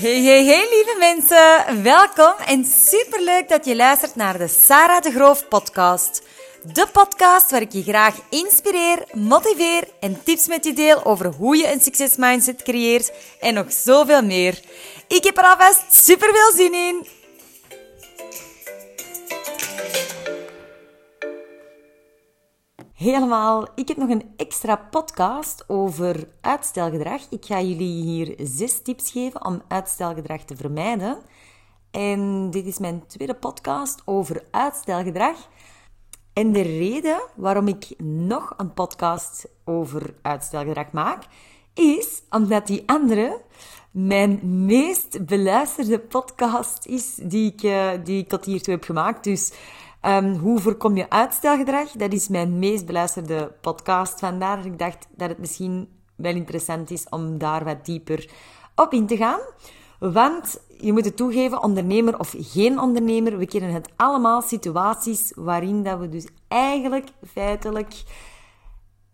Hey, hey, hey, lieve mensen. Welkom en superleuk dat je luistert naar de Sarah de Groof podcast. De podcast waar ik je graag inspireer, motiveer en tips met je deel over hoe je een succesmindset creëert en nog zoveel meer. Ik heb er alvast super veel zin in. Helemaal. Ik heb nog een extra podcast over uitstelgedrag. Ik ga jullie hier zes tips geven om uitstelgedrag te vermijden. En dit is mijn tweede podcast over uitstelgedrag. En de reden waarom ik nog een podcast over uitstelgedrag maak, is omdat die andere mijn meest beluisterde podcast is die ik, uh, die ik tot hiertoe heb gemaakt. Dus um, hoe voorkom je uitstelgedrag? Dat is mijn meest beluisterde podcast. Vandaar ik dacht dat het misschien wel interessant is om daar wat dieper op in te gaan. Want je moet het toegeven, ondernemer of geen ondernemer, we kennen het allemaal situaties waarin dat we dus eigenlijk feitelijk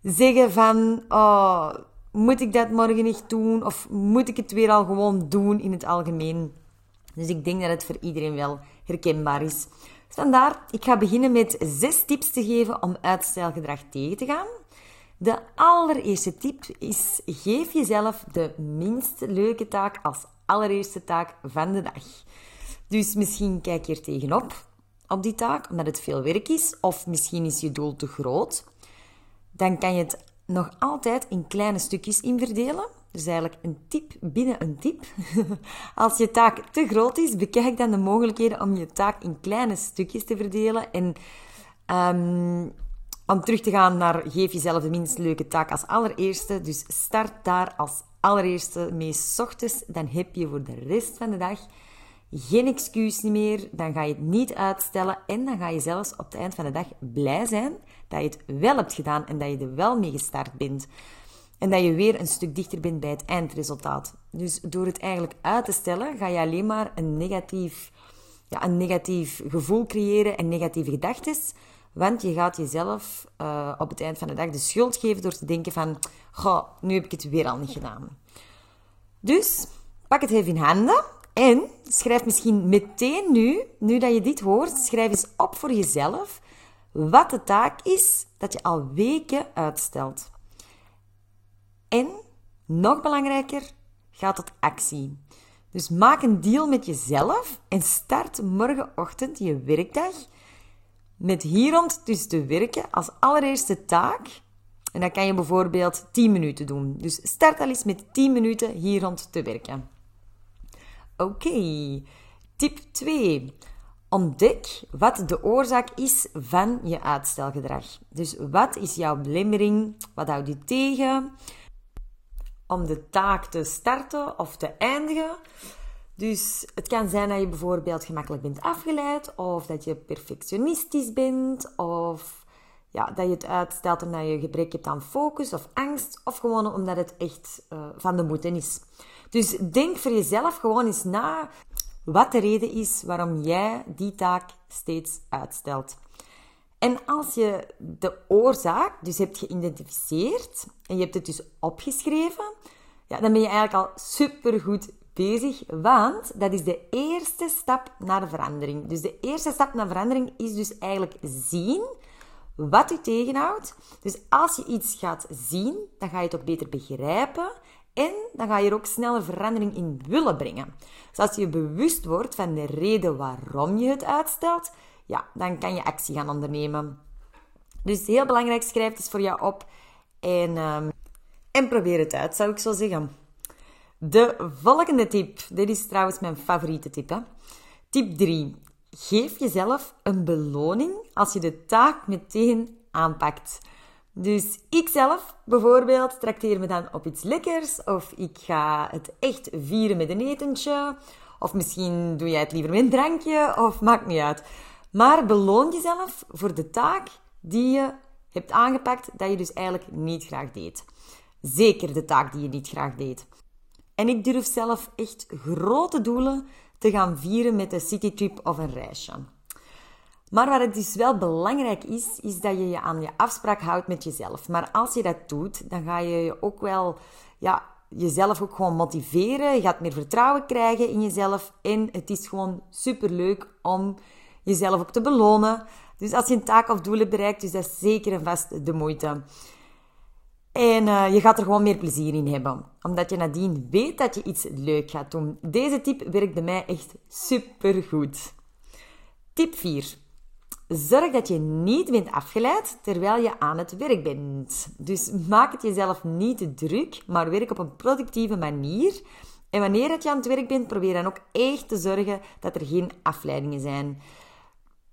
zeggen van, oh, moet ik dat morgen niet doen? Of moet ik het weer al gewoon doen in het algemeen? Dus ik denk dat het voor iedereen wel herkenbaar is. Vandaar, ik ga beginnen met zes tips te geven om uitstelgedrag tegen te gaan. De allereerste tip is: geef jezelf de minst leuke taak als allereerste taak van de dag. Dus misschien kijk je er tegenop op die taak, omdat het veel werk is, of misschien is je doel te groot. Dan kan je het nog altijd in kleine stukjes inverdelen. Dus eigenlijk een tip binnen een tip. Als je taak te groot is, bekijk dan de mogelijkheden om je taak in kleine stukjes te verdelen. En um, om terug te gaan naar geef jezelf de minst leuke taak als allereerste. Dus start daar als allereerste mee ochtends. Dan heb je voor de rest van de dag geen excuus meer. Dan ga je het niet uitstellen. En dan ga je zelfs op het eind van de dag blij zijn dat je het wel hebt gedaan en dat je er wel mee gestart bent. En dat je weer een stuk dichter bent bij het eindresultaat. Dus door het eigenlijk uit te stellen, ga je alleen maar een negatief, ja, een negatief gevoel creëren en negatieve gedachten. Want je gaat jezelf uh, op het eind van de dag de schuld geven door te denken van... Goh, nu heb ik het weer al niet gedaan. Dus, pak het even in handen en schrijf misschien meteen nu, nu dat je dit hoort, schrijf eens op voor jezelf wat de taak is dat je al weken uitstelt. En, nog belangrijker, ga tot actie. Dus maak een deal met jezelf en start morgenochtend je werkdag met hier rond dus te werken als allereerste taak. En dat kan je bijvoorbeeld 10 minuten doen. Dus start al eens met 10 minuten hier rond te werken. Oké, tip 2. Ontdek wat de oorzaak is van je uitstelgedrag. Dus wat is jouw belemmering? Wat houdt je tegen? Om de taak te starten of te eindigen. Dus het kan zijn dat je bijvoorbeeld gemakkelijk bent afgeleid, of dat je perfectionistisch bent, of ja, dat je het uitstelt omdat je gebrek hebt aan focus of angst, of gewoon omdat het echt uh, van de moeten is. Dus denk voor jezelf gewoon eens na wat de reden is waarom jij die taak steeds uitstelt. En als je de oorzaak dus hebt geïdentificeerd en je hebt het dus opgeschreven, ja, dan ben je eigenlijk al supergoed bezig, want dat is de eerste stap naar de verandering. Dus de eerste stap naar verandering is dus eigenlijk zien wat u tegenhoudt. Dus als je iets gaat zien, dan ga je het ook beter begrijpen en dan ga je er ook sneller verandering in willen brengen. Dus als je bewust wordt van de reden waarom je het uitstelt, ja, dan kan je actie gaan ondernemen. Dus heel belangrijk, schrijf het eens voor jou op en, um, en probeer het uit, zou ik zo zeggen. De volgende tip, dit is trouwens mijn favoriete tip. Hè? Tip 3. Geef jezelf een beloning als je de taak meteen aanpakt. Dus ik zelf bijvoorbeeld trakteer me dan op iets lekkers of ik ga het echt vieren met een etentje of misschien doe jij het liever met een drankje of maakt niet uit. Maar beloon jezelf voor de taak die je hebt aangepakt dat je dus eigenlijk niet graag deed. Zeker de taak die je niet graag deed. En ik durf zelf echt grote doelen te gaan vieren met een citytrip of een reisje. Maar wat het dus wel belangrijk is, is dat je je aan je afspraak houdt met jezelf. Maar als je dat doet, dan ga je je ook wel ja, jezelf ook gewoon motiveren. Je gaat meer vertrouwen krijgen in jezelf. En het is gewoon super leuk om jezelf ook te belonen. Dus als je een taak of doel hebt bereikt, is dat zeker en vast de moeite. En uh, je gaat er gewoon meer plezier in hebben. Omdat je nadien weet dat je iets leuk gaat doen. Deze tip werkt bij mij echt super goed. Tip 4. Zorg dat je niet bent afgeleid terwijl je aan het werk bent. Dus maak het jezelf niet te druk, maar werk op een productieve manier. En wanneer je aan het werk bent, probeer dan ook echt te zorgen dat er geen afleidingen zijn.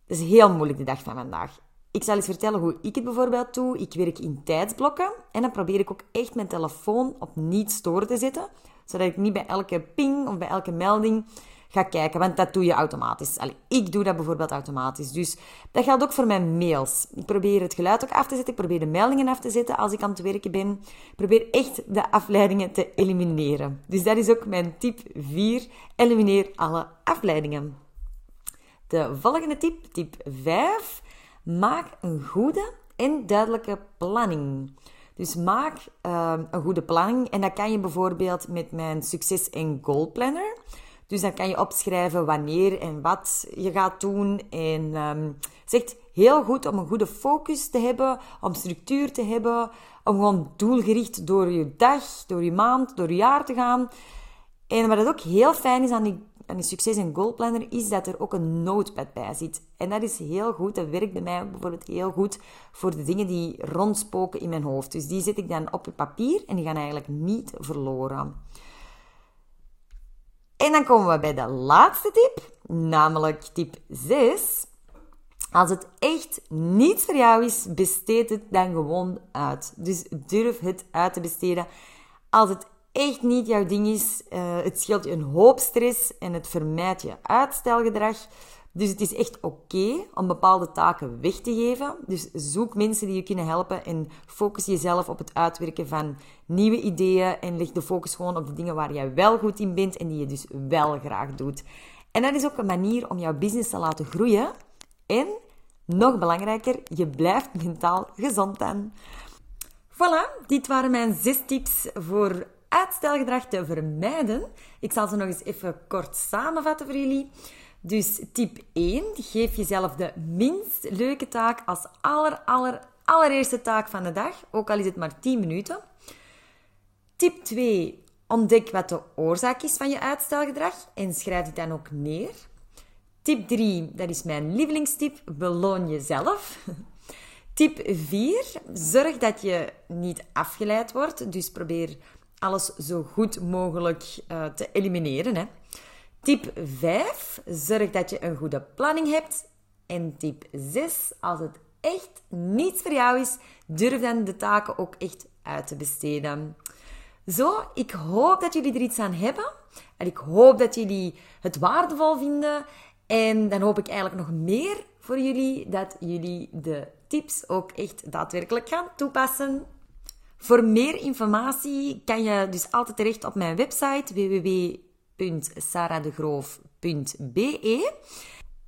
Is heel moeilijk de dag van vandaag. Ik zal eens vertellen hoe ik het bijvoorbeeld doe. Ik werk in tijdsblokken en dan probeer ik ook echt mijn telefoon op niet storen te zetten, zodat ik niet bij elke ping of bij elke melding ga kijken, want dat doe je automatisch. Allee, ik doe dat bijvoorbeeld automatisch. Dus dat geldt ook voor mijn mails. Ik probeer het geluid ook af te zetten, ik probeer de meldingen af te zetten als ik aan het werken ben. Ik probeer echt de afleidingen te elimineren. Dus dat is ook mijn tip 4. Elimineer alle afleidingen. De volgende tip, tip 5. Maak een goede en duidelijke planning. Dus maak uh, een goede planning en dat kan je bijvoorbeeld met mijn Succes en Goal Planner. Dus dan kan je opschrijven wanneer en wat je gaat doen. En um, het echt heel goed om een goede focus te hebben, om structuur te hebben, om gewoon doelgericht door je dag, door je maand, door je jaar te gaan. En wat ook heel fijn is aan die, aan die Succes- en Goalplanner, is dat er ook een notepad bij zit. En dat is heel goed, dat werkt bij mij bijvoorbeeld heel goed voor de dingen die rondspoken in mijn hoofd. Dus die zet ik dan op papier en die gaan eigenlijk niet verloren. En dan komen we bij de laatste tip, namelijk tip 6. Als het echt niet voor jou is, besteed het dan gewoon uit. Dus durf het uit te besteden. Als het echt niet jouw ding is, uh, het scheelt je een hoop stress en het vermijdt je uitstelgedrag. Dus het is echt oké om bepaalde taken weg te geven. Dus zoek mensen die je kunnen helpen en focus jezelf op het uitwerken van nieuwe ideeën en leg de focus gewoon op de dingen waar jij wel goed in bent en die je dus wel graag doet. En dat is ook een manier om jouw business te laten groeien en nog belangrijker, je blijft mentaal gezond aan. Voilà, dit waren mijn zes tips voor uitstelgedrag te vermijden. Ik zal ze nog eens even kort samenvatten voor jullie. Dus tip 1, geef jezelf de minst leuke taak als aller, aller, allereerste taak van de dag, ook al is het maar 10 minuten. Tip 2, ontdek wat de oorzaak is van je uitstelgedrag en schrijf het dan ook neer. Tip 3, dat is mijn lievelingstip, beloon jezelf. Tip 4, zorg dat je niet afgeleid wordt, dus probeer alles zo goed mogelijk uh, te elimineren. Hè. Tip 5. Zorg dat je een goede planning hebt. En tip 6. Als het echt niets voor jou is, durf dan de taken ook echt uit te besteden. Zo, ik hoop dat jullie er iets aan hebben. En ik hoop dat jullie het waardevol vinden. En dan hoop ik eigenlijk nog meer voor jullie dat jullie de tips ook echt daadwerkelijk gaan toepassen. Voor meer informatie kan je dus altijd terecht op mijn website www www.saradegroof.be.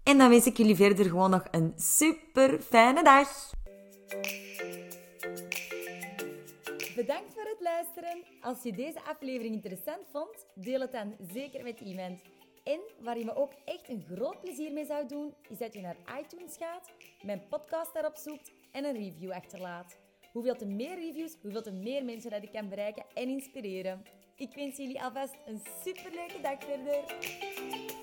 En dan wens ik jullie verder gewoon nog een super fijne dag. Bedankt voor het luisteren. Als je deze aflevering interessant vond, deel het dan zeker met iemand. En waar je me ook echt een groot plezier mee zou doen, is dat je naar iTunes gaat, mijn podcast daarop zoekt en een review achterlaat. Hoeveel te meer reviews, hoeveel te meer mensen dat ik kan bereiken en inspireren. Ik wens jullie alvast een superleuke dag verder.